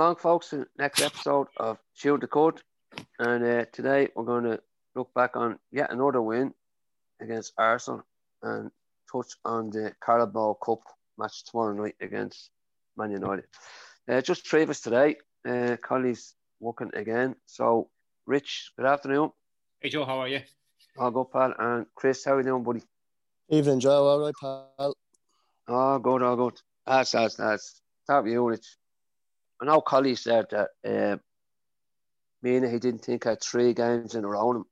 Welcome along, folks, to the next episode of Shield the Code. And uh, today we're going to look back on yet another win against Arsenal and touch on the Carabao Cup match tomorrow night against Man United. Uh, just three of us today. Uh, Colley's working again. So, Rich, good afternoon. Hey, Joe, how are you? All good, pal. And Chris, how are you doing, buddy? Evening, Joe. All right, pal. Oh, good, all good. That's, that's, that's. Top with you, Rich. I know Collie said that uh, meaning he didn't think had three games in a row.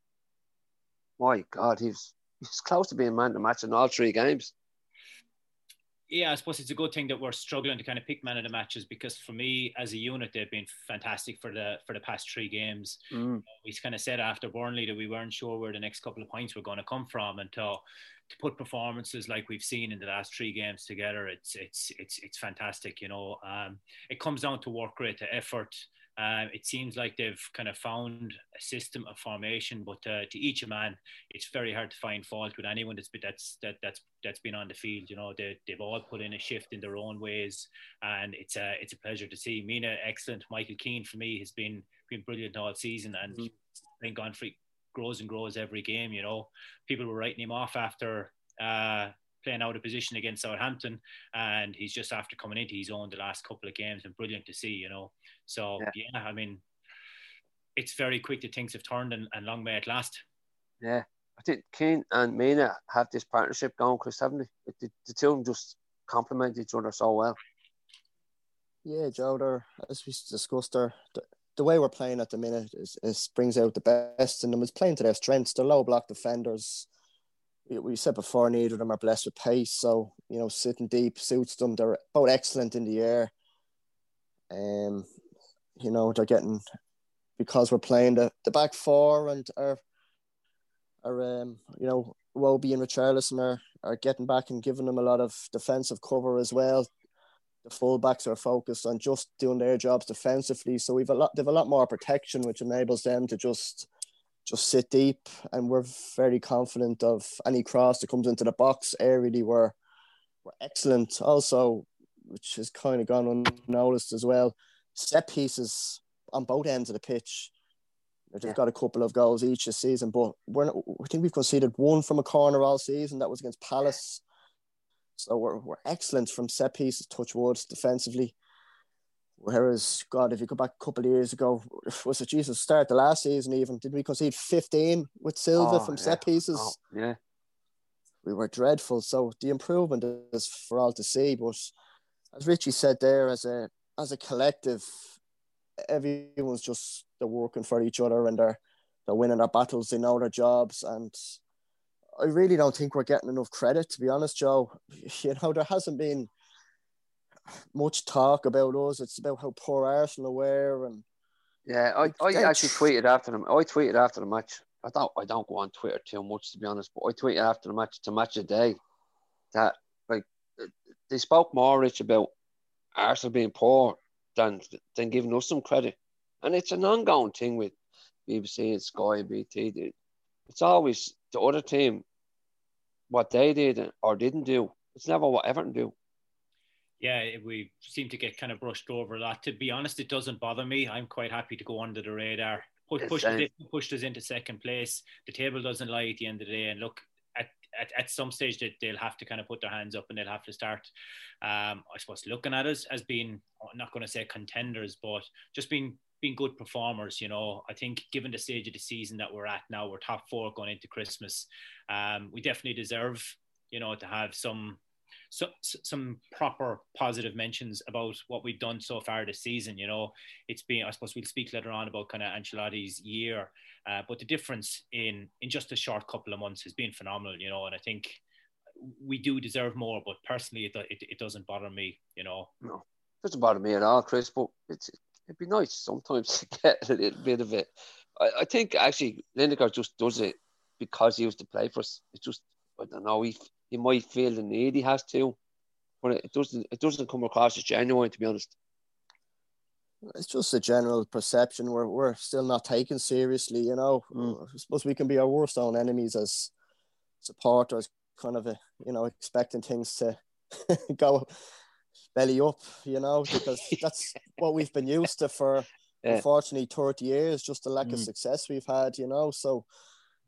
My God, he's he's close to being man the match in all three games. Yeah, I suppose it's a good thing that we're struggling to kind of pick man of the matches because for me as a unit they've been fantastic for the for the past three games. Mm. We kind of said after Burnley that we weren't sure where the next couple of points were going to come from until to put performances like we've seen in the last three games together, it's it's it's it's fantastic. You know, um, it comes down to work rate, to effort. Uh, it seems like they've kind of found a system of formation, but uh, to each a man, it's very hard to find fault with anyone that's been, that's that, that's that's been on the field. You know, they they've all put in a shift in their own ways, and it's a it's a pleasure to see. Mina, excellent. Michael Keane for me has been been brilliant all season, and mm-hmm. been gone for grows and grows every game. You know, people were writing him off after uh, playing out of position against Southampton, and he's just after coming into his own the last couple of games, and brilliant to see. You know, so yeah, yeah I mean, it's very quick that things have turned, and, and long may it last. Yeah, I think Keane and Mina have this partnership going, Chris, haven't they? The, the two of them just complement each other so well. Yeah, Joe, they're, as we discussed, they're, the way we're playing at the minute is, is brings out the best in them. It's playing to their strengths. They're low block defenders. We, said before, neither of them are blessed with pace. So, you know, sitting deep suits them. They're both excellent in the air. Um, you know, they're getting, because we're playing the, the back four and our, our um, you know, Iwobi and Richarlison are, are getting back and giving them a lot of defensive cover as well the fullbacks are focused on just doing their jobs defensively. So we've a lot they've a lot more protection, which enables them to just just sit deep. And we're very confident of any cross that comes into the box. Aerially, we're we're excellent. Also, which has kind of gone unnoticed as well. Set pieces on both ends of the pitch. They've yeah. got a couple of goals each this season, but we're not, I think we've conceded one from a corner all season. That was against Palace. So we're, we're excellent from set pieces, touch wood, defensively. Whereas, God, if you go back a couple of years ago, was it Jesus start the last season even? Did we concede 15 with Silva oh, from yeah. set pieces? Oh, yeah. We were dreadful. So the improvement is for all to see. But as Richie said there, as a as a collective, everyone's just they're working for each other and they're they're winning their battles, they know their jobs and I really don't think we're getting enough credit, to be honest, Joe. You know, there hasn't been much talk about us. It's about how poor Arsenal were, and yeah, I, I actually tweeted after them. I tweeted after the match. I don't I don't go on Twitter too much to be honest, but I tweeted after the match to match a day that like they spoke more rich about Arsenal being poor than than giving us some credit, and it's an ongoing thing with BBC and Sky and BT. It's always the other team what they did or didn't do. It's never what Everton do. Yeah, we seem to get kind of brushed over a lot. To be honest, it doesn't bother me. I'm quite happy to go under the radar. Push, pushed, us, pushed us into second place. The table doesn't lie at the end of the day. And look, at, at, at some stage, that they'll have to kind of put their hands up and they'll have to start, um, I suppose, looking at us as being, I'm not going to say contenders, but just being being good performers. You know, I think given the stage of the season that we're at now, we're top four going into Christmas. Um, we definitely deserve, you know, to have some so, some proper positive mentions about what we've done so far this season. You know, it's been, I suppose we'll speak later on about kind of Ancelotti's year, uh, but the difference in in just a short couple of months has been phenomenal. You know, and I think we do deserve more. But personally, it it, it doesn't bother me. You know, no, it doesn't bother me at all, Chris. But it's it'd be nice sometimes to get a little bit of it. I, I think actually Lineker just does it because he used to play for us. It's just I don't know. He he might feel the need he has to, but it doesn't it doesn't come across as genuine to be honest. It's just a general perception. We're we're still not taken seriously. You know, mm. I suppose we can be our worst own enemies as supporters. Kind of a you know expecting things to go belly up, you know, because that's what we've been used to for yeah. unfortunately 30 years, just the lack mm. of success we've had, you know. So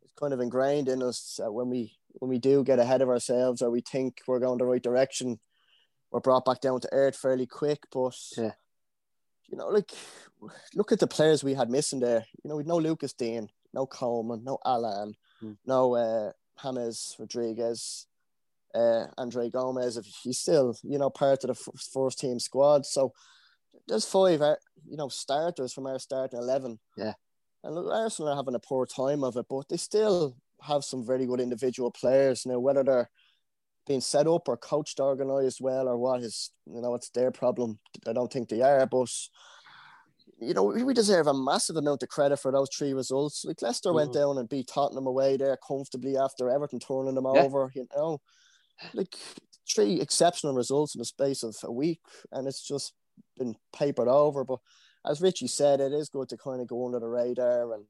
it's kind of ingrained in us when we when we do get ahead of ourselves or we think we're going the right direction, we're brought back down to earth fairly quick. But yeah. you know, like look at the players we had missing there. You know, we'd no Lucas Digne, no Coleman, no Allan, mm. no uh, James Rodriguez, uh, Andre Gomes. If he's still, you know, part of the f- first team squad, so there's five, uh, you know, starters from our starting eleven. Yeah, and look, Arsenal are having a poor time of it, but they still have some very good individual players now. Whether they're being set up or coached, organised well, or what is, you know, it's their problem. I don't think they are, but you know, we deserve a massive amount of credit for those three results. Like Leicester mm. went down and beat Tottenham away there comfortably after Everton turning them yeah. over. You know, like three exceptional results in the space of a week, and it's just been papered over. But as Richie said, it is good to kind of go under the radar, and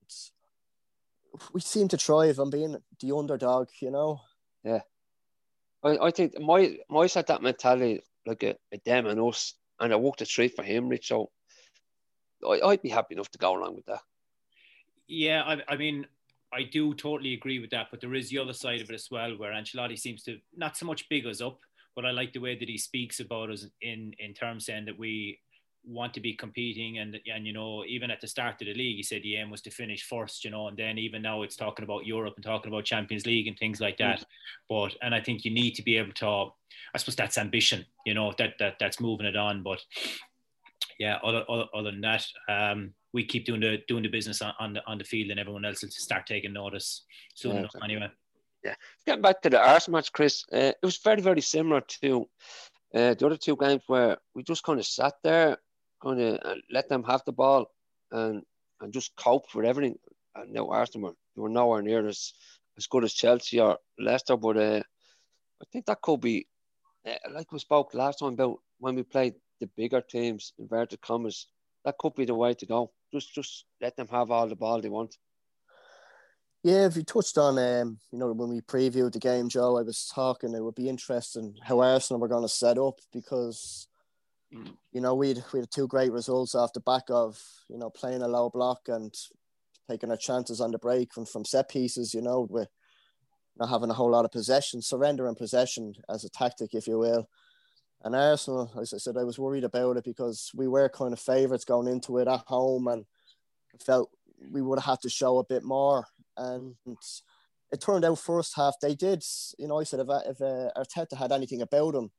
we seem to thrive on being the underdog. You know. Yeah, I, I think my my had that mentality like uh, a, a them and us, and I walked the street for him, Rich. So I, I, would be happy enough to go along with that. Yeah, I, I mean, I do totally agree with that, but there is the other side of it as well, where Ancelotti seems to not so much big us up, but I like the way that he speaks about us in in terms saying that we want to be competing and and you know even at the start of the league he said the aim was to finish first you know and then even now it's talking about Europe and talking about Champions League and things like that but and I think you need to be able to I suppose that's ambition you know that that that's moving it on but yeah, other, other, other than that, um, we keep doing the doing the business on, on the on the field, and everyone else will start taking notice soon yeah, enough. Anyway. Yeah, getting back to the Arsenal match, Chris, uh, it was very very similar to uh, the other two games where we just kind of sat there, kind of uh, let them have the ball, and and just cope with everything. And now Arsenal were, they were nowhere near as as good as Chelsea or Leicester, but uh, I think that could be uh, like we spoke last time about when we played the bigger teams, inverted commas, that could be the way to go. Just just let them have all the ball they want. Yeah, if you touched on, um, you know, when we previewed the game, Joe, I was talking. It would be interesting how Arsenal were going to set up because. You know, we'd we had two great results off the back of you know playing a low block and taking our chances on the break from from set pieces. You know, with not having a whole lot of possession, surrendering possession as a tactic, if you will. And Arsenal, as I said, I was worried about it because we were kind of favourites going into it at home and felt we would have had to show a bit more. And it turned out first half they did. You know, I said if if uh, Arteta had anything about him,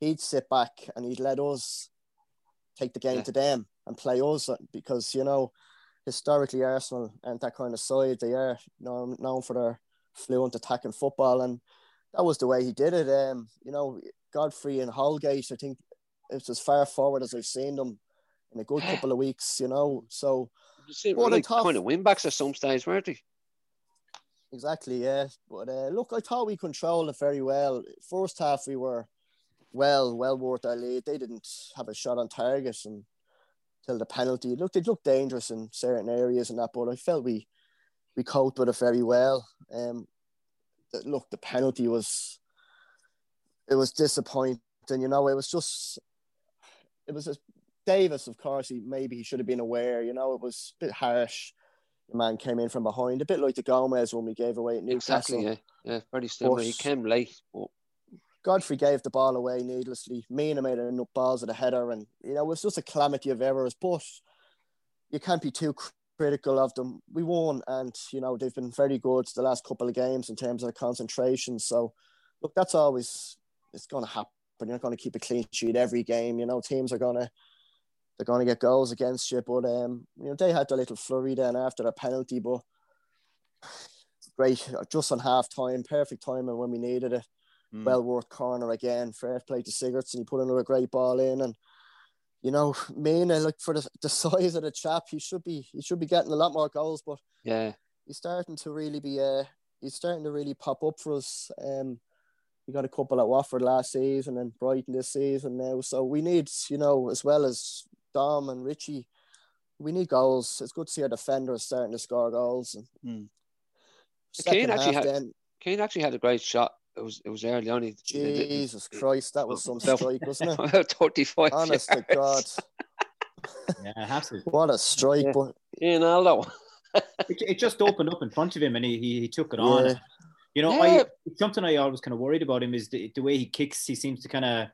he'd sit back and he'd let us take the game yeah. to them and play us because you know historically Arsenal and that kind of side they are known, known for their fluent attacking football and that was the way he did it. Um, you know, Godfrey and Holgate, I think it's as far forward as I've seen them in a good couple of weeks, you know. So, well, like tough. kind of win backs at some stage, weren't they? Exactly, yeah. But uh, look, I thought we controlled it very well. First half, we were well, well worth our lead. They didn't have a shot on target and till the penalty. Look, they looked dangerous in certain areas and that, but I felt we we coped with it very well. Um, look, the penalty was it was disappointing. You know, it was just it was a, Davies. Of course, he maybe he should have been aware. You know, it was a bit harsh. The man came in from behind, a bit like the Gomes when we gave away at Newcastle. Exactly, yeah, yeah, very similar. But he came late. But... Godfrey gave the ball away needlessly. Mina made enough balls at a header, and you know it was just a calamity of errors. But you can't be too critical of them. We won, and you know they've been very good the last couple of games in terms of concentration. So, look, that's always it's going to happen. You're not going to keep a clean sheet every game. You know, teams are going to they're going to get goals against you. But um, you know, they had a little flurry then after the penalty, but great, just on half time, perfect timing when we needed it. Mm. Well worth corner again. Fair play to Sigurdsson. He put another great ball in, and you know, Mina, like for the, the size of the chap, he should be he should be getting a lot more goals. But yeah, he's starting to really be uh he's starting to really pop up for us. Um, we got a couple at Watford last season and Brighton this season now. So we need, you know, as well as Dom and Richie, we need goals. It's good to see our defenders starting to score goals. And mm. Keane actually had then, Keane actually had a great shot it was it was early on. Jesus Christ, that was some strike, wasn't it? Thirty-five. Honest to God. yeah, have to. What a strike! Yeah. But Ronaldo. it, it just opened up in front of him, and he he, he took it yeah. on. You know, yeah. I something I always kind of worried about him is the, the way he kicks. He seems to kind of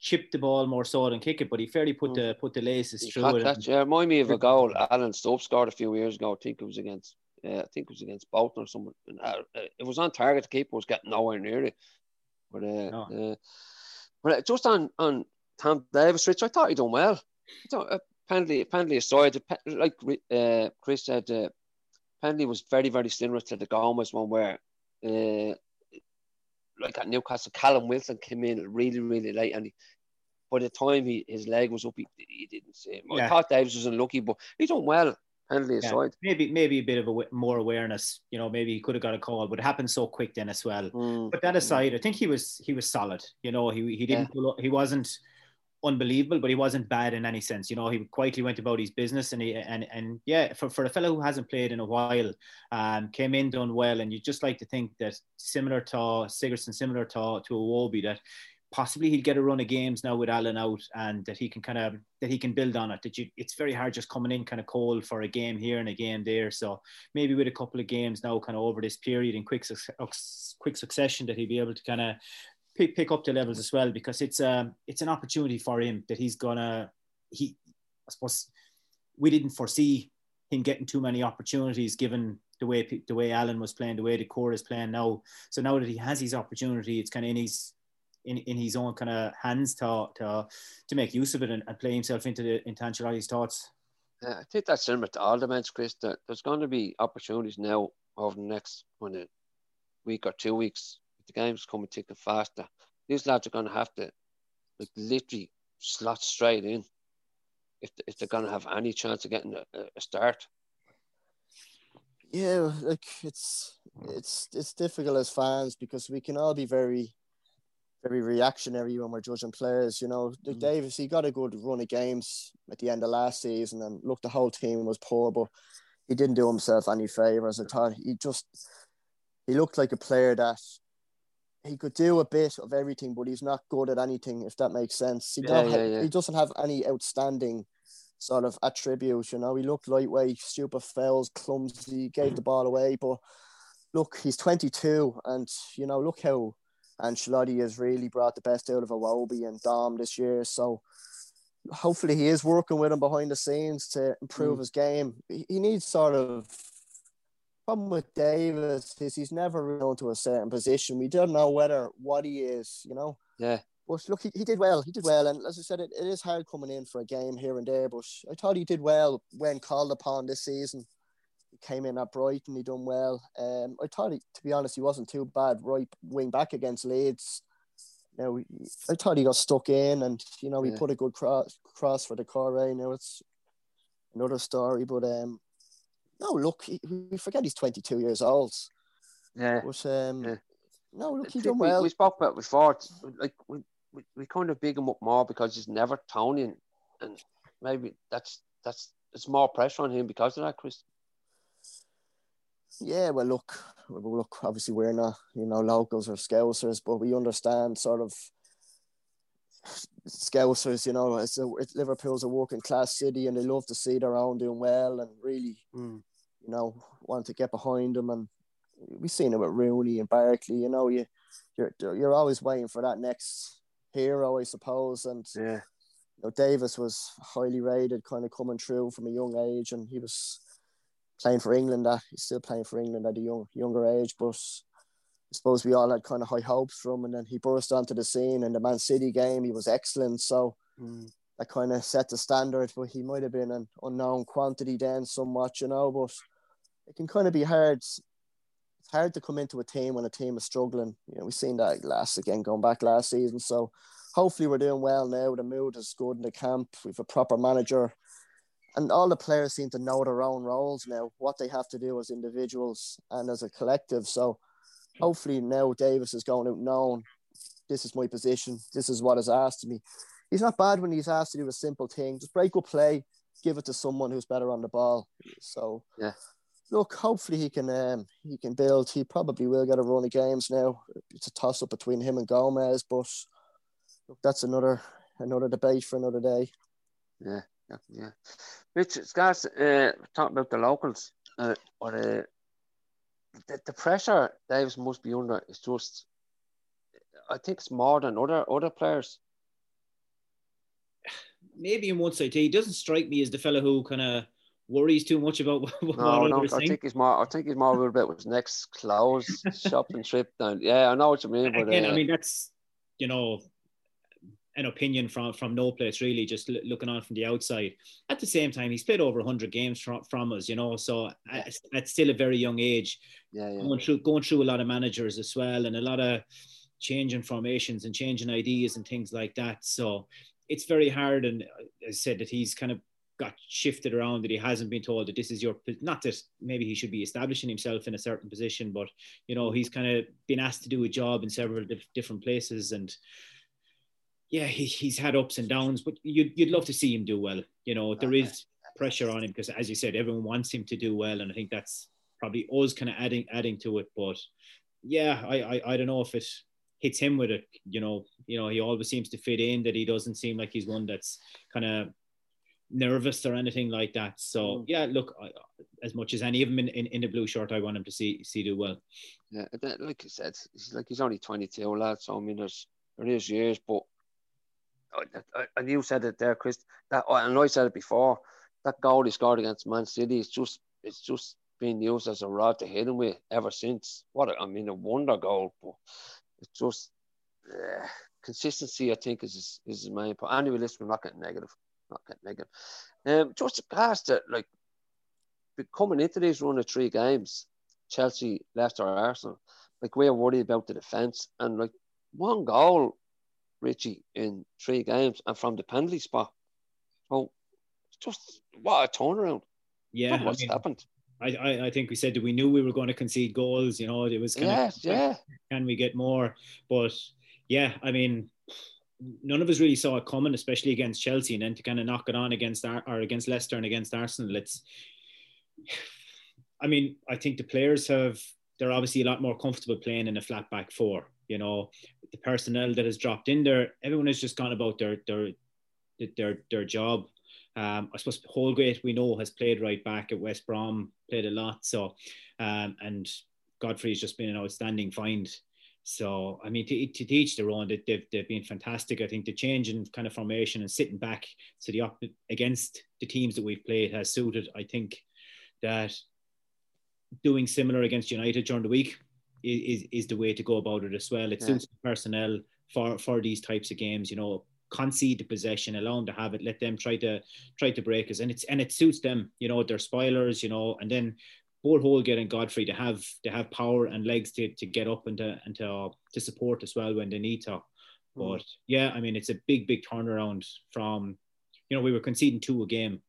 chip the ball more so than kick it, but he fairly put mm. the put the laces through it. That, yeah, remind me of a goal Alan Stokes scored a few years ago. I think it was against uh, I think it was against Bolton or someone. Uh, uh, it was on target. The keeper was getting nowhere near it. But uh, no. uh, but just on on Tom Davies, Rich, I thought he done well. Thought, uh, penalty penalty aside, like uh, Chris said, uh, was very very similar to the Gomes one where. Uh, like at Newcastle, Callum Wilson came in really, really late, and he, by the time he, his leg was up, he, he didn't see him. Yeah. I thought Davies was unlucky, but he done well penalty yeah, aside. Maybe maybe a bit of a more awareness. You know, maybe he could have got a call, but it happened so quick then as well. Mm. But that aside, I think he was he was solid. You know, he he didn't yeah. he wasn't unbelievable, but he wasn't bad in any sense. You know, he quietly went about his business, and he and and yeah, for, for a fellow who hasn't played in a while, um, came in done well, and you just like to think that similar to Sigurdsson, similar to to Iwobi, that possibly he'll get a run of games now with Allan out, and that he can kind of that he can build on it. That you, it's very hard just coming in kind of cold for a game here and a game there. So maybe with a couple of games now, kind of over this period in quick quick succession, that he'll be able to kind of pick, pick up the levels as well because it's um it's an opportunity for him that he's gonna he I suppose we didn't foresee him getting too many opportunities given the way the way Allan was playing, the way Doucouré is playing now. So now that he has his opportunity, it's kind of in his in, in his own kind of hands to, to to make use of it and, and play himself into the into Ancelotti's thoughts. Yeah, I think that's similar to all the men, Chris. That there's going to be opportunities now over the next one a week or two weeks. The game's coming ticking faster. These lads are going to have to like literally slot straight in if, if they're going to have any chance of getting a, a start. Yeah, like it's it's it's difficult as fans because we can all be very very reactionary when we're judging players. You know, mm. Davies, he got a good run of games at the end of last season, and look, the whole team was poor, but he didn't do himself any favors. I thought he just he looked like a player that he could do a bit of everything, but he's not good at anything. If that makes sense, he, yeah, yeah, yeah. he doesn't have any outstanding sort of attributes. You know, he looked lightweight, stupid fouls, clumsy, gave the ball away, but. Look, he's 22, and you know, look how Ancelotti has really brought the best out of Iwobi and Dom this year. So hopefully he is working with him behind the scenes to improve mm. his game. He needs sort of problem with Davies is he's never really to a certain position. We don't know whether what he is, you know. Yeah. But look, he, he did well. He did well, and as I said, it, it is hard coming in for a game here and there. But I thought he did well when called upon this season came in at Brighton, he done well. Um, I thought, he, to be honest, he wasn't too bad right wing back against Leeds. You know, I thought he got stuck in, and you know, he yeah. put a good cross cross for the core. You know, it's another story, but um, no, look, he, we forget he's twenty two years old. Yeah. But um, yeah. no, look, he done well. We, we spoke about before, like we, we, we kind of big him up more because he's never Tony, and, and maybe that's that's it's more pressure on him because of that, Chris. Yeah, well, look, well, look. Obviously, we're not, you know, locals or scousers, but we understand sort of scousers. You know, it's, a, it's Liverpool's a working class city, and they love to see their own doing well, and really, mm. you know, want to get behind them. And we've seen it with Rooney and Barkley. You know, you you're you're always waiting for that next hero, I suppose. And yeah, you know, Davies was highly rated, kind of coming through from a young age, and he was playing for England. That he's still playing for England at a young younger age, but I suppose we all had kind of high hopes for him, and then he burst onto the scene in the Man City game. He was excellent, so mm. that kind of set the standard. But he might have been an unknown quantity then, somewhat, you know. But it can kind of be hard. It's hard to come into a team when a team is struggling. You know, we've seen that last again going back last season. So hopefully we're doing well now. The mood is good in the camp. We've a proper manager and all the players seem to know their own roles now, what they have to do as individuals and as a collective. So hopefully now Davies is going out known, this is my position, this is what is asked of me. He's not bad when he's asked to do a simple thing, just break up play, give it to someone who's better on the ball. So yeah, look, hopefully he can um, he can build. He probably will get a run of games now. It's a toss up between him and Gomes, but look, that's another another debate for another day. Yeah, yeah, yeah. Rich, guys, uh, talking about the locals, uh, or uh, the, the pressure Davies must be under is just. I think it's more than other other players. Maybe in one side, he doesn't strike me as the fellow who kind of worries too much about what no, no, I think he's more. I think he's more worried about his next clothes shopping trip down. Yeah, I know what you mean. But again, uh, I mean that's you know an opinion from from no place really, just l- looking on from the outside. At the same time, he's played over 100 games from, from us, you know, so at, at still a very young age, yeah, yeah. going through going through a lot of managers as well, and a lot of changing formations and changing ideas and things like that. So it's very hard, and I said that he's kind of got shifted around that he hasn't been told that this is your not that maybe he should be establishing himself in a certain position but you know he's kind of been asked to do a job in several different places and yeah, he, he's had ups and downs, but you'd, you'd love to see him do well. You know, there is pressure on him because, as you said, everyone wants him to do well, and I think that's probably us kind of adding adding to it. But yeah, I, I I don't know if it hits him with it. You know, you know, he always seems to fit in. That he doesn't seem like he's one that's kind of nervous or anything like that. So mm. yeah, look, I, as much as any of them in, in, in, the blue shirt, I want him to see see do well. Yeah, like I said, he's like he's only twenty two, lad. So I mean, there's there is years, but and you said it there, Chris. That and I said it before. That goal he scored against Man City is just it's just been used as a rod to hit him with ever since. What a, I mean, a wonder goal, but it's just uh, consistency. I think is is, is his main point. Anyway, listen, we're not getting negative, not getting negative. Um, just past it, like coming into these run of three games, Chelsea, Leicester, Arsenal, like we're worried about the defence and like one goal Richie in three games and from the penalty spot. So just what a turnaround. Yeah, what's I mean, happened. I, I, I think we said that we knew we were going to concede goals. You know, it was kind yes, of yeah. Can we get more? But yeah, I mean, none of us really saw it coming, especially against Chelsea, and then to kind of knock it on against Ar- or against Leicester and against Arsenal. It's, I mean, I think the players have they're obviously a lot more comfortable playing in a flat back four. You know, the personnel that has dropped in there, everyone has just gone about their their their their job. Um, I suppose Holgate we know has played right back at West Brom, played a lot. So, um, and Godfrey's just been an outstanding find. So, I mean, to, to teach their own, they've, they've been fantastic. I think the change in kind of formation and sitting back to the up against the teams that we've played has suited. I think that doing similar against United during the week is, is the way to go about it as well. It yeah. suits the personnel for, for these types of games, you know, concede the possession, allow them to have it, let them try to try to break us. And it's and it suits them, you know, they're spoilers, you know, and then both Holgate and Godfrey to have to have power and legs to, to get up and to and to, to support as well when they need to. Hmm. But yeah, I mean it's a big, big turnaround from you know, we were conceding two a game.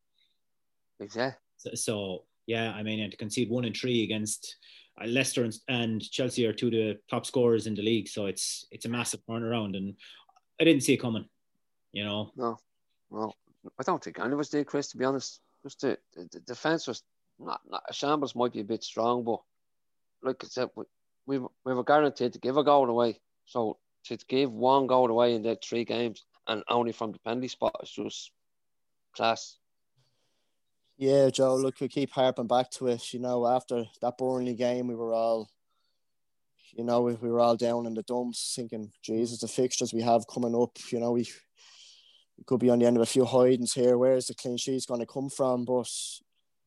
Exactly. So, so yeah, I mean, and to concede one and three against uh, Leicester and, and, Chelsea are two of the top scorers in the league, so it's it's a massive turnaround, and I didn't see it coming. You know. No, well, I don't think any of us did, Chris. To be honest, just the, the, the defense was not, not shambles might be a bit strong, but like I said, we, we we were guaranteed to give a goal away. So to give one goal away in the three games and only from the penalty spot is just class. Yeah, Joe, look, we keep harping back to it. You know, after that Burnley game, we were all, you know, we, we were all down in the dumps thinking, Jesus, the fixtures we have coming up, you know, we, we could be on the end of a few hidings here. Where's the clean sheets going to come from? But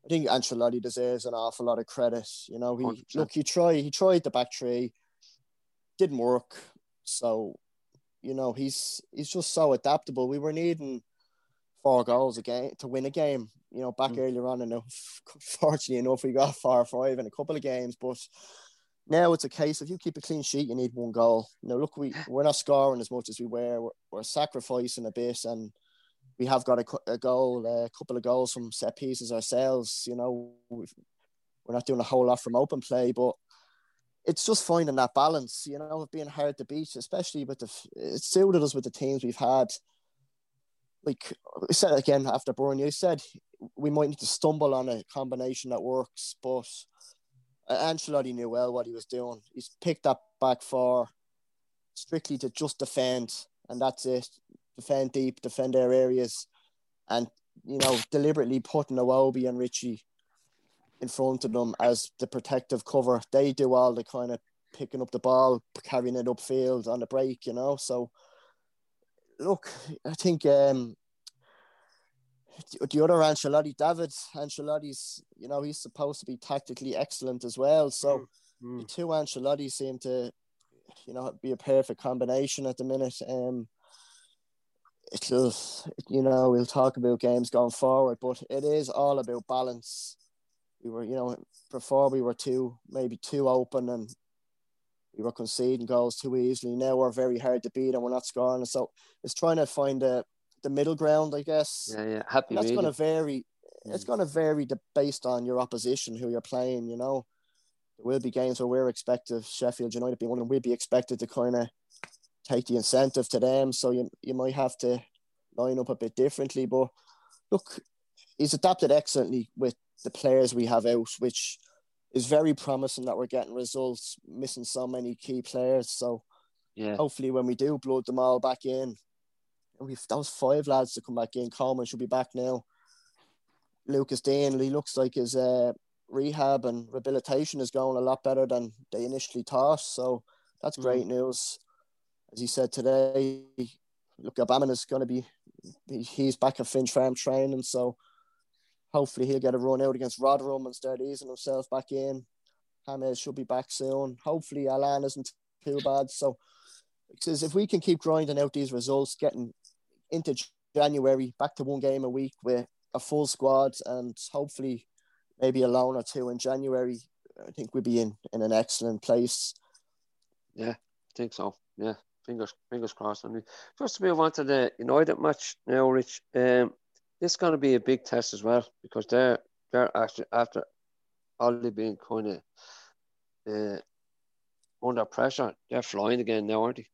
I think Ancelotti deserves an awful lot of credit. You know, he 100%. look, he tried, he tried the back three, didn't work. So, you know, he's he's just so adaptable. We were needing four goals a game to win a game you know, back mm. earlier on, and fortunately enough, we got four or five in a couple of games. But now it's a case if you keep a clean sheet, you need one goal. You know, look, we we're not scoring as much as we were. We're, we're sacrificing a bit, and we have got a, a goal, a couple of goals from set pieces ourselves. You know, we are not doing a whole lot from open play, but it's just finding that balance. You know, of being hard to beat, especially with the it suited us with the teams we've had like said again after Burn, you said we might need to stumble on a combination that works, but Ancelotti knew well what he was doing. He's picked that back four strictly to just defend, and that's it. Defend deep, defend their areas, and you know deliberately putting Iwobi and Richie in front of them as the protective cover. They do all the kind of picking up the ball, carrying it upfield on the break, you know. So look, I think um, the other Ancelotti, David Ancelotti's, you know, he's supposed to be tactically excellent as well. So mm. the two Ancelotti seem to, you know, be a perfect combination at the minute. Um, it'll, you know, we'll talk about games going forward, but it is all about balance. We were, you know, before we were too maybe too open and we were conceding goals too easily. Now we're very hard to beat and we're not scoring. So it's trying to find a the middle ground, I guess. Yeah, yeah. Happy. that's going to vary. Mm. It's going to vary the, based on your opposition, who you're playing. You know, there will be games where we're expected Sheffield United to be one, and we'd be expected to kind of take the incentive to them. So you you might have to line up a bit differently. But look, he's adapted excellently with the players we have out, which is very promising that we're getting results, missing so many key players. So yeah, hopefully when we do blood them all back in, we've those five lads to come back in. Coleman should be back now. Lucas Digne, he looks like his uh, rehab and rehabilitation is going a lot better than they initially thought. So that's mm. great news. As he said today, look, Gbamin is going to be, he's back at Finch Farm training. So hopefully he'll get a run out against Rotherham and start easing himself back in. James should be back soon. Hopefully Allan isn't too bad. So because if we can keep grinding out these results, getting into January back to one game a week with a full squad and hopefully maybe a loan or two in January, I think we'll be in, in an excellent place. Yeah, I think so. Yeah, fingers fingers crossed. Mean, just to move on to the United match now, Rich. Um, this is going to be a big test as well because they're they're actually after already being kind of uh, under pressure. They're flying again now, aren't they?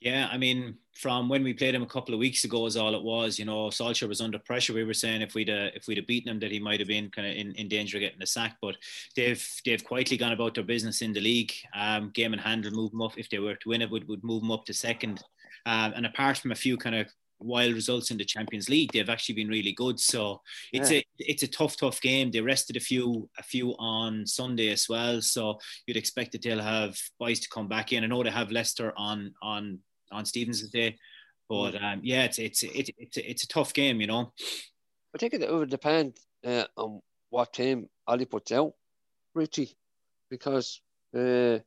Yeah, I mean, from when we played him a couple of weeks ago, is all it was. You know, Solskjaer was under pressure. We were saying if we'd uh, if we'd have beaten him, that he might have been kind of in, in danger of getting the sack. But they've they've quietly gone about their business in the league. Um, game and handle move them up if they were to win it, would would move them up to second. Um, and apart from a few kind of wild results in the Champions League, they've actually been really good. So it's yeah. a it's a tough, tough game. They rested a few a few on Sunday as well. So you'd expect that they'll have boys to come back in. I know they have Leicester on on on Stevens's day, but mm. um, yeah, it's it's it's it's a, it's a tough game, you know. I think it would depend uh, on what team Ali puts out, Richie, because uh, I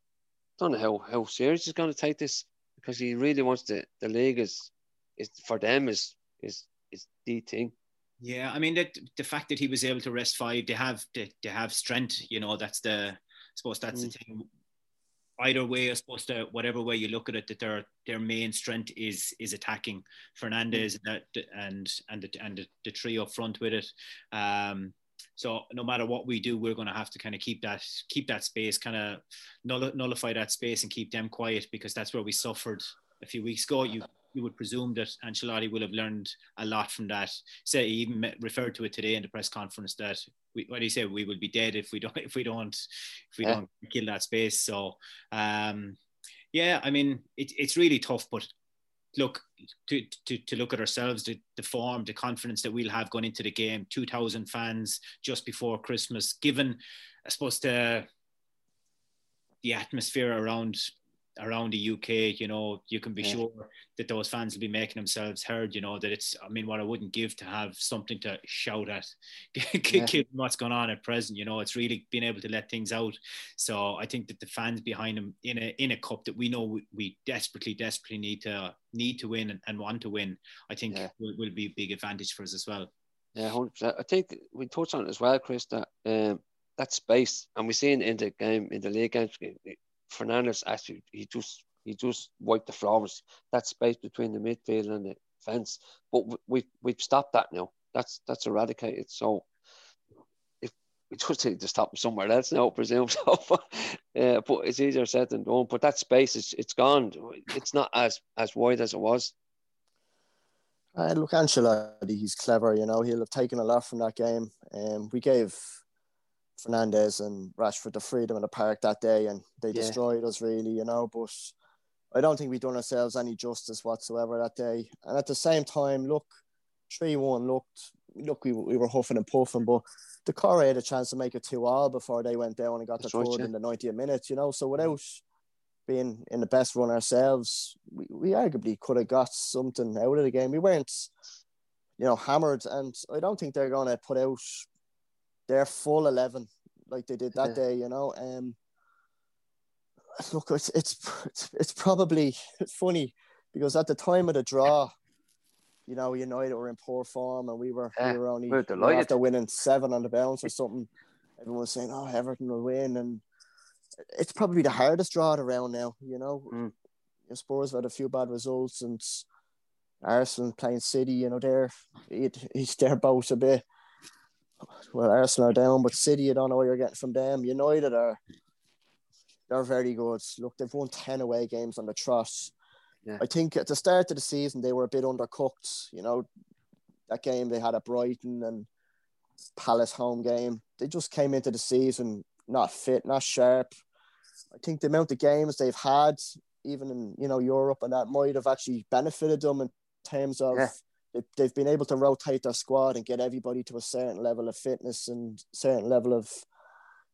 don't know how, how serious he's going to take this because he really wants the, the league is is for them is is is the thing. Yeah, I mean that the fact that he was able to rest five, they have they, they have strength. You know, that's the I suppose that's mm. the thing. Either way, I suppose that whatever way you look at it, that their their main strength is is attacking. Fernandes mm. and and and the, and the, the trio up front with it. Um, so no matter what we do, we're going to have to kind of keep that keep that space, kind of nullify that space and keep them quiet because that's where we suffered a few weeks ago. You you would presume that Ancelotti will have learned a lot from that. Say he even referred to it today in the press conference that we, what do you say? We will be dead if we don't if we don't if we yeah. don't kill that space. So um, yeah, I mean it, it's really tough, but look to, to, to look at ourselves, the, the form, the confidence that we'll have going into the game. Two thousand fans just before Christmas, given I suppose the the atmosphere around around the UK, you know, you can be yeah. sure that those fans will be making themselves heard. You know that it's. I mean, what I wouldn't give to have something to shout at, yeah. what's going on at present. You know, it's really being able to let things out. So I think that the fans behind them in a in a cup that we know we, we desperately, desperately need to need to win and, and want to win, I think yeah. will, will be a big advantage for us as well. Yeah, 100%. I think we touched on it as well, Chris. That um, that space, and we see in, in the game in the league games, Fernandes actually he just he just wiped the floors. That space between the midfield and the fence. But we've we've stopped that now. That's that's eradicated. So if we just need to stop somewhere else now, I presume so. but, uh, but it's easier said than done. But that space is it's gone. It's not as as wide as it was. Uh, look, Ancelotti, he's clever. You know, he'll have taken a lot from that game. Um, we gave Fernandes and Rashford the freedom in the park that day, and they yeah. destroyed us really. You know, but I don't think we've done ourselves any justice whatsoever that day. And at the same time, look, three one looked look we, we were huffing and puffing, but Doucouré had a chance to make it two all before they went down and got That's the right, third yeah. in the 90th minute. You know, so without being in the best run ourselves, we, we arguably could have got something out of the game. We weren't, you know, hammered, and I don't think they're going to put out their full eleven like they did that yeah. day. You know, um, look, it's it's it's probably funny because at the time of the draw, you know, United were in poor form, and we were yeah, we were only we after winning seven on the bounce or something. Everyone was saying, "Oh, Everton will win," and it's probably the hardest draw around now. You know, mm. Spurs have had a few bad results, and Arsenal playing City. You know, they're it, it's their boat a bit. Well, Arsenal are down, but City, you don't know what you're getting from them. United are they're very good. Look, they've won ten away games on the trot. Yeah. I think at the start of the season they were a bit undercooked. You know, that game they had at Brighton and Palace home game. They just came into the season not fit, not sharp. I think the amount of games they've had, even in you know Europe, and that might have actually benefited them in terms of yeah. They, they've been able to rotate their squad and get everybody to a certain level of fitness and certain level of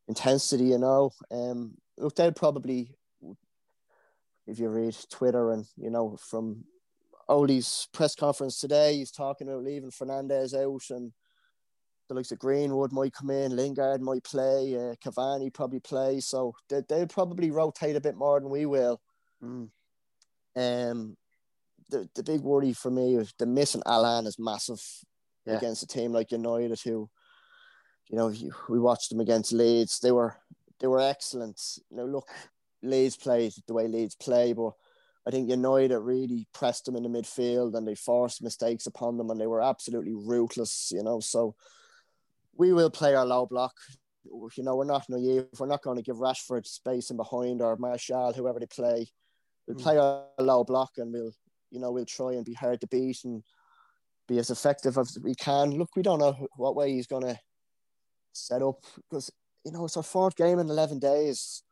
intensity. You know, um, look, they'll probably, if you read Twitter and you know from Ole's press conference today, he's talking about leaving Fernandes out and the likes of Greenwood might come in, Lingard might play, uh, Cavani probably play. So they, they'll probably rotate a bit more than we will. Mm. Um, the, the big worry for me is the missing Allan is massive yeah. against a team like United who, you know, we watched them against Leeds. They were they were excellent. You know, look, Leeds played the way Leeds play, but I think United really pressed them in the midfield and they forced mistakes upon them and they were absolutely ruthless, you know. So we will play our low block. You know, we're not naive. We're not going to give Rashford space in behind or Martial, whoever they play. We'll mm. play our low block and we'll, you know, we'll try and be hard to beat and be as effective as we can. Look, we don't know what way he's going to set up because, you know, it's our fourth game in 11 days.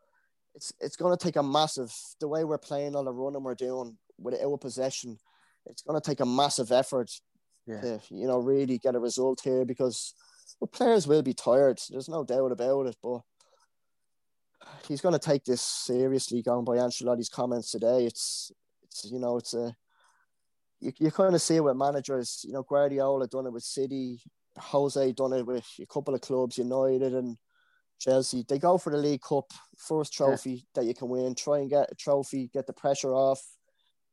It's it's going to take a massive, the way we're playing on the run and we're doing with our possession, it's going to take a massive effort yeah. to, you know, really get a result here because – well, players will be tired. There's no doubt about it. But he's going to take this seriously. Going by Ancelotti's comments today, it's it's you know it's a you, you kind of see it with managers. You know, Guardiola done it with City, Jose done it with a couple of clubs, United and Chelsea. They go for the League Cup, first trophy yeah. that you can win. Try and get a trophy, get the pressure off,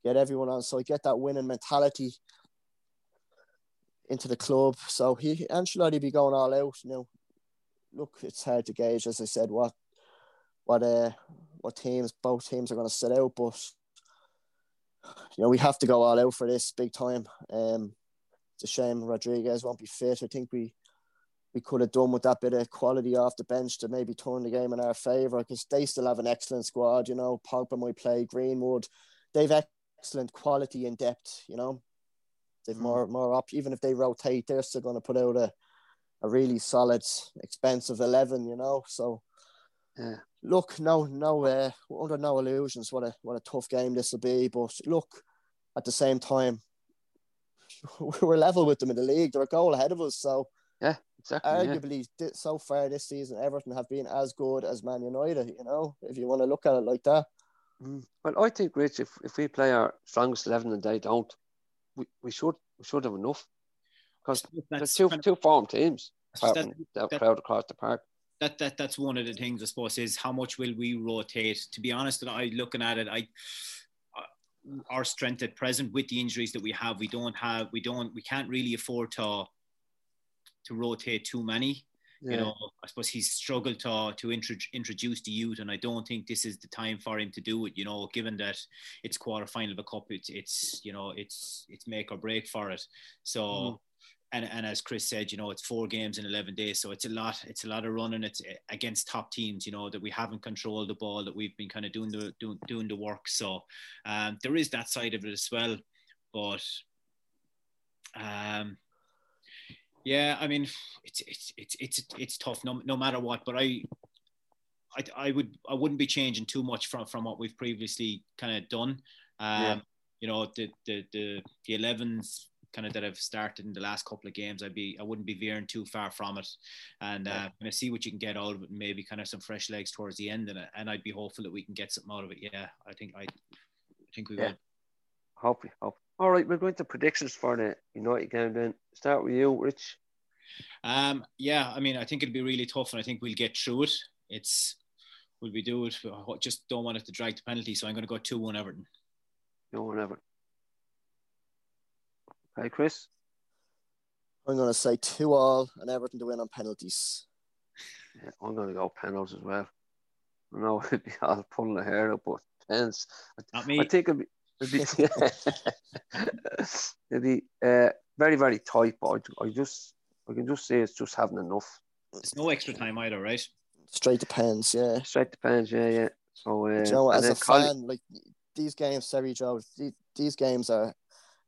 get everyone on So get that winning mentality into the club. So he Ancelotti be going all out. You know, look, it's hard to gauge, as I said, what what uh what teams both teams are going to set out, but you know we have to go all out for this big time. Um, it's a shame Rodriguez won't be fit. I think we we could have done with that bit of quality off the bench to maybe turn the game in our favour because they still have an excellent squad. You know, Pogba might play, Greenwood, they've excellent quality and depth. You know, They've mm. more more up. Even if they rotate, they're still going to put out a, a really solid, expensive eleven. You know, so yeah. Look, no, no, uh, under no illusions. What a what a tough game this will be. But look, at the same time, we're level with them in the league. They're a goal ahead of us. So yeah, exactly. Arguably, yeah. so far this season, Everton have been as good as Man United. You know, if you want to look at it like that. Mm. Well, I think, Rich, if, if we play our strongest eleven and they don't, we, we should we should have enough because there's two two farm teams that, that, crowd across the park. That that that's one of the things I suppose is how much will we rotate? To be honest, and I looking at it, I uh, our strength at present with the injuries that we have, we don't have, we don't, we can't really afford to to rotate too many. Yeah. You know, I suppose he's struggled to to intro- introduce the youth, and I don't think this is the time for him to do it. You know, given that it's quarter final of a cup, it's it's you know it's it's make or break for it. So. Mm. And, and as Chris said, you know, it's four games in 11 days. So it's a lot, it's a lot of running. It's eh, against top teams, you know, that we haven't controlled the ball, that we've been kind of doing the, doing, doing the work. So um, there is that side of it as well. But Um, yeah, I mean, it's it's it's it's it's tough no, no matter what. But I, I, I would I wouldn't be changing too much from from what we've previously kind of done. Um, yeah. You know, the the the the 11s kind of that I've started in the last couple of games, I'd be I wouldn't be veering too far from it, and uh, kind of see what you can get out of it. Maybe kind of some fresh legs towards the end, and and I'd be hopeful that we can get something out of it. Yeah, I think I, I think we yeah. will. Hopefully, hope. All right, we're going to predictions for the United game. Then start with you, Rich. Um, yeah, I mean, I think it'll be really tough, and I think we'll get through it. It's will we do it? I just don't want it to drag to penalty, so I'm going to go two one Everton. Two one Everton. Hey, Chris. I'm going to say two all and Everton to win on penalties. Yeah, I'm going to go penalties as well. I know it'd be all pulling the hair up, but pens. Not me. I think it'd be, it'd be, it'd be uh, very, very tight, but I, I just I can just say it's just having enough. There's no extra time either, right? Straight depends, yeah. Straight depends, yeah, yeah. So, uh, you know, as a fan, like these games, sorry, Joe, these games are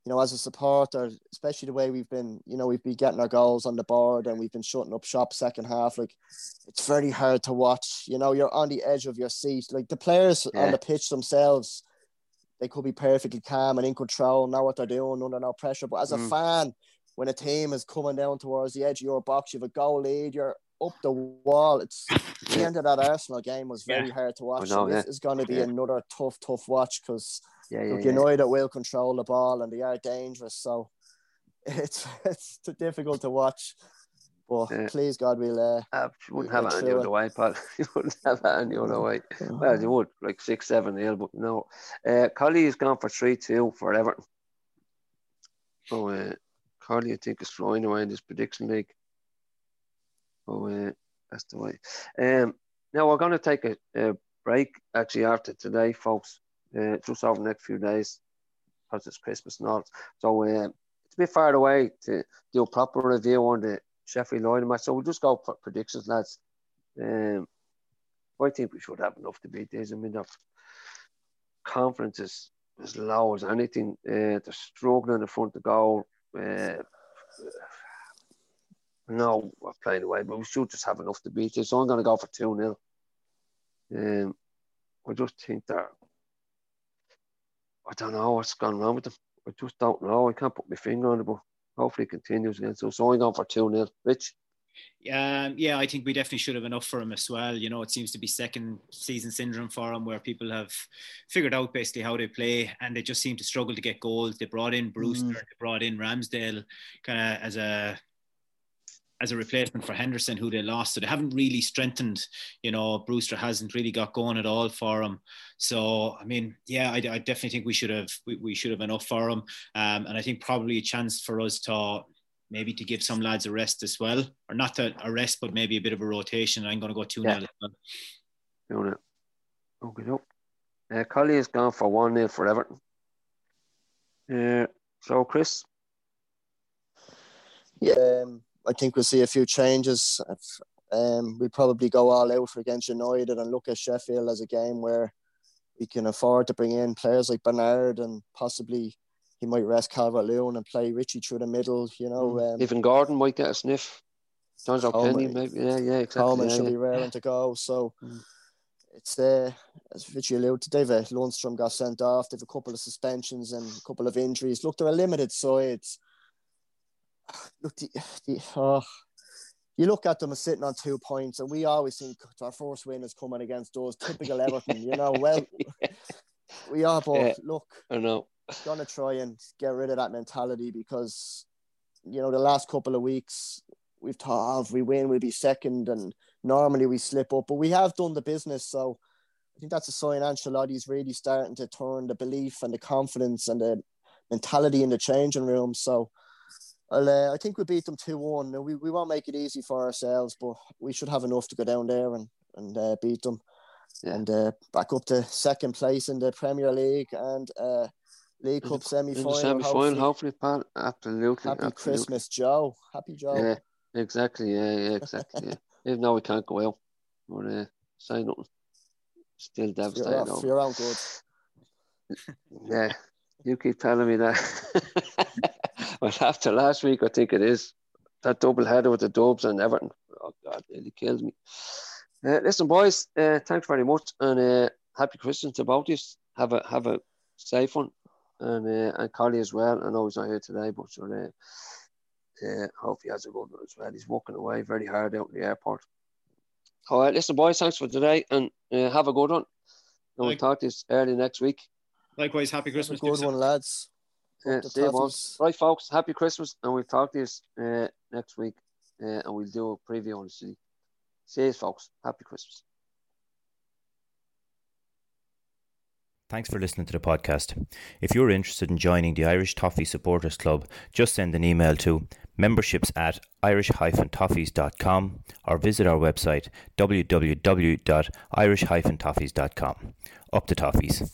you know, as a supporter, especially the way we've been, you know, we've been getting our goals on the board and we've been shutting up shop second half. Like, it's very hard to watch. You know, you're on the edge of your seat. Like the players yeah. on the pitch themselves, they could be perfectly calm and in control, know what they're doing under no pressure. But as a mm. fan, when a team is coming down towards the edge of your box, you have a goal lead, you're up the wall. It's the end of that Arsenal game was very yeah. hard to watch. Know, yeah. This is going to be yeah. another tough, tough watch because yeah, yeah, United will control the ball and they are dangerous. So it's it's too difficult to watch. But yeah. please God, we'll. Uh, uh, you wouldn't we'll have it any other way, Pat. you wouldn't have it any other way. Well, you would, like 6 7 nil, but no. Uh, Collie has gone for 3 2 for Everton. So, uh, Collie, I think, is flying away in this prediction league. So, uh, that's the way. Um, now, we're going to take a, a break actually after today, folks uh, just over the next few days because it's Christmas and all. So uh, it's a bit far away to do a proper review on the Sheffield United match. So we'll just go for predictions, lads. Um, I think we should have enough to beat these. I mean, is as low as anything. Uh, they're struggling in front of goal. Uh, no, we're playing away, but we should just have enough to beat this. So I'm going to go for 2 0. Um, I just think they're I don't know what's gone wrong with them. I just don't know. I can't put my finger on it, but hopefully it continues again. So, so I'm going for 2 0. Rich? Um, yeah, I think we definitely should have enough for him as well. You know, it seems to be second season syndrome for him where people have figured out basically how they play and they just seem to struggle to get goals. They brought in Brewster, mm. they brought in Ramsdale kind of as a as a replacement for Henderson, who they lost. So they haven't really strengthened. You know, Brewster hasn't really got going at all for him. So I mean, yeah, I, I definitely think we should have we, we should have enough for him, um, and I think probably a chance for us to maybe to give some lads a rest as well, or not to a rest, but maybe a bit of a rotation. I'm going to go two yeah. 0 well. Doing it. Okay, nope. Uh, Collie has gone for one 0 for Everton. Uh, so Chris. Yeah. Um, I think we'll see a few changes. Um, we probably go all out for against United and look at Sheffield as a game where we can afford to bring in players like Bernard and possibly he might rest Calvert Lewin and play Richie through the middle. You know, mm. um, even Gordon might get a sniff. Jonjoe Kenny, maybe. Yeah, yeah, exactly. Coleman yeah, should yeah. be raring to go. So mm. it's uh, as Richie alluded to, David Lundstram got sent off. They've a couple of suspensions and a couple of injuries. Look, they're a limited side look, the, the, uh, you look at them as sitting on two points, and we always think our first win is coming against those typical Everton. You know, well, we are, but yeah, look, I know, gonna try and get rid of that mentality because you know the last couple of weeks we've thought oh, if we win we'll be second, and normally we slip up, but we have done the business, so. I think that's a sign Ancelotti's really starting to turn the belief and the confidence and the mentality in the changing room. So uh, I think we beat them 2 1. We, we won't make it easy for ourselves, but we should have enough to go down there and, and uh, beat them. Yeah. And uh, back up to second place in the Premier League and uh, League Cup semi final. Semi final, hopefully, Pat. Absolutely. Happy absolutely. Christmas, Joe. Happy Joe. Yeah, exactly. Yeah, yeah, exactly. yeah. Even though we can't go out, but uh, say nothing. Still devastated. You're, off, you're out good. yeah, you keep telling me that. well, after last week, I think it is that double header with the Dubs and Everton. Oh God, nearly killed me. Uh, listen, boys, uh, thanks very much, and uh, happy Christmas to both this. Have a have a safe one, and uh, and Collie as well. I know he's not here today, but sure, uh, uh, hope he has a good one as well. He's walking away very hard out in the airport. All right, listen, boys, thanks for today, and uh, have a good one. And we'll talk to you early next week. Likewise, happy Christmas. Have a Good one, lads. Yeah, right, folks. Happy Christmas, and we'll talk to you uh, next week, uh, and we'll do a preview on the city. See you, folks. Happy Christmas. Thanks for listening to the podcast. If you're interested in joining the Irish Toffee Supporters Club, just send an email to memberships at irish-toffees.com or visit our website www.irish-toffees.com. Up to toffees.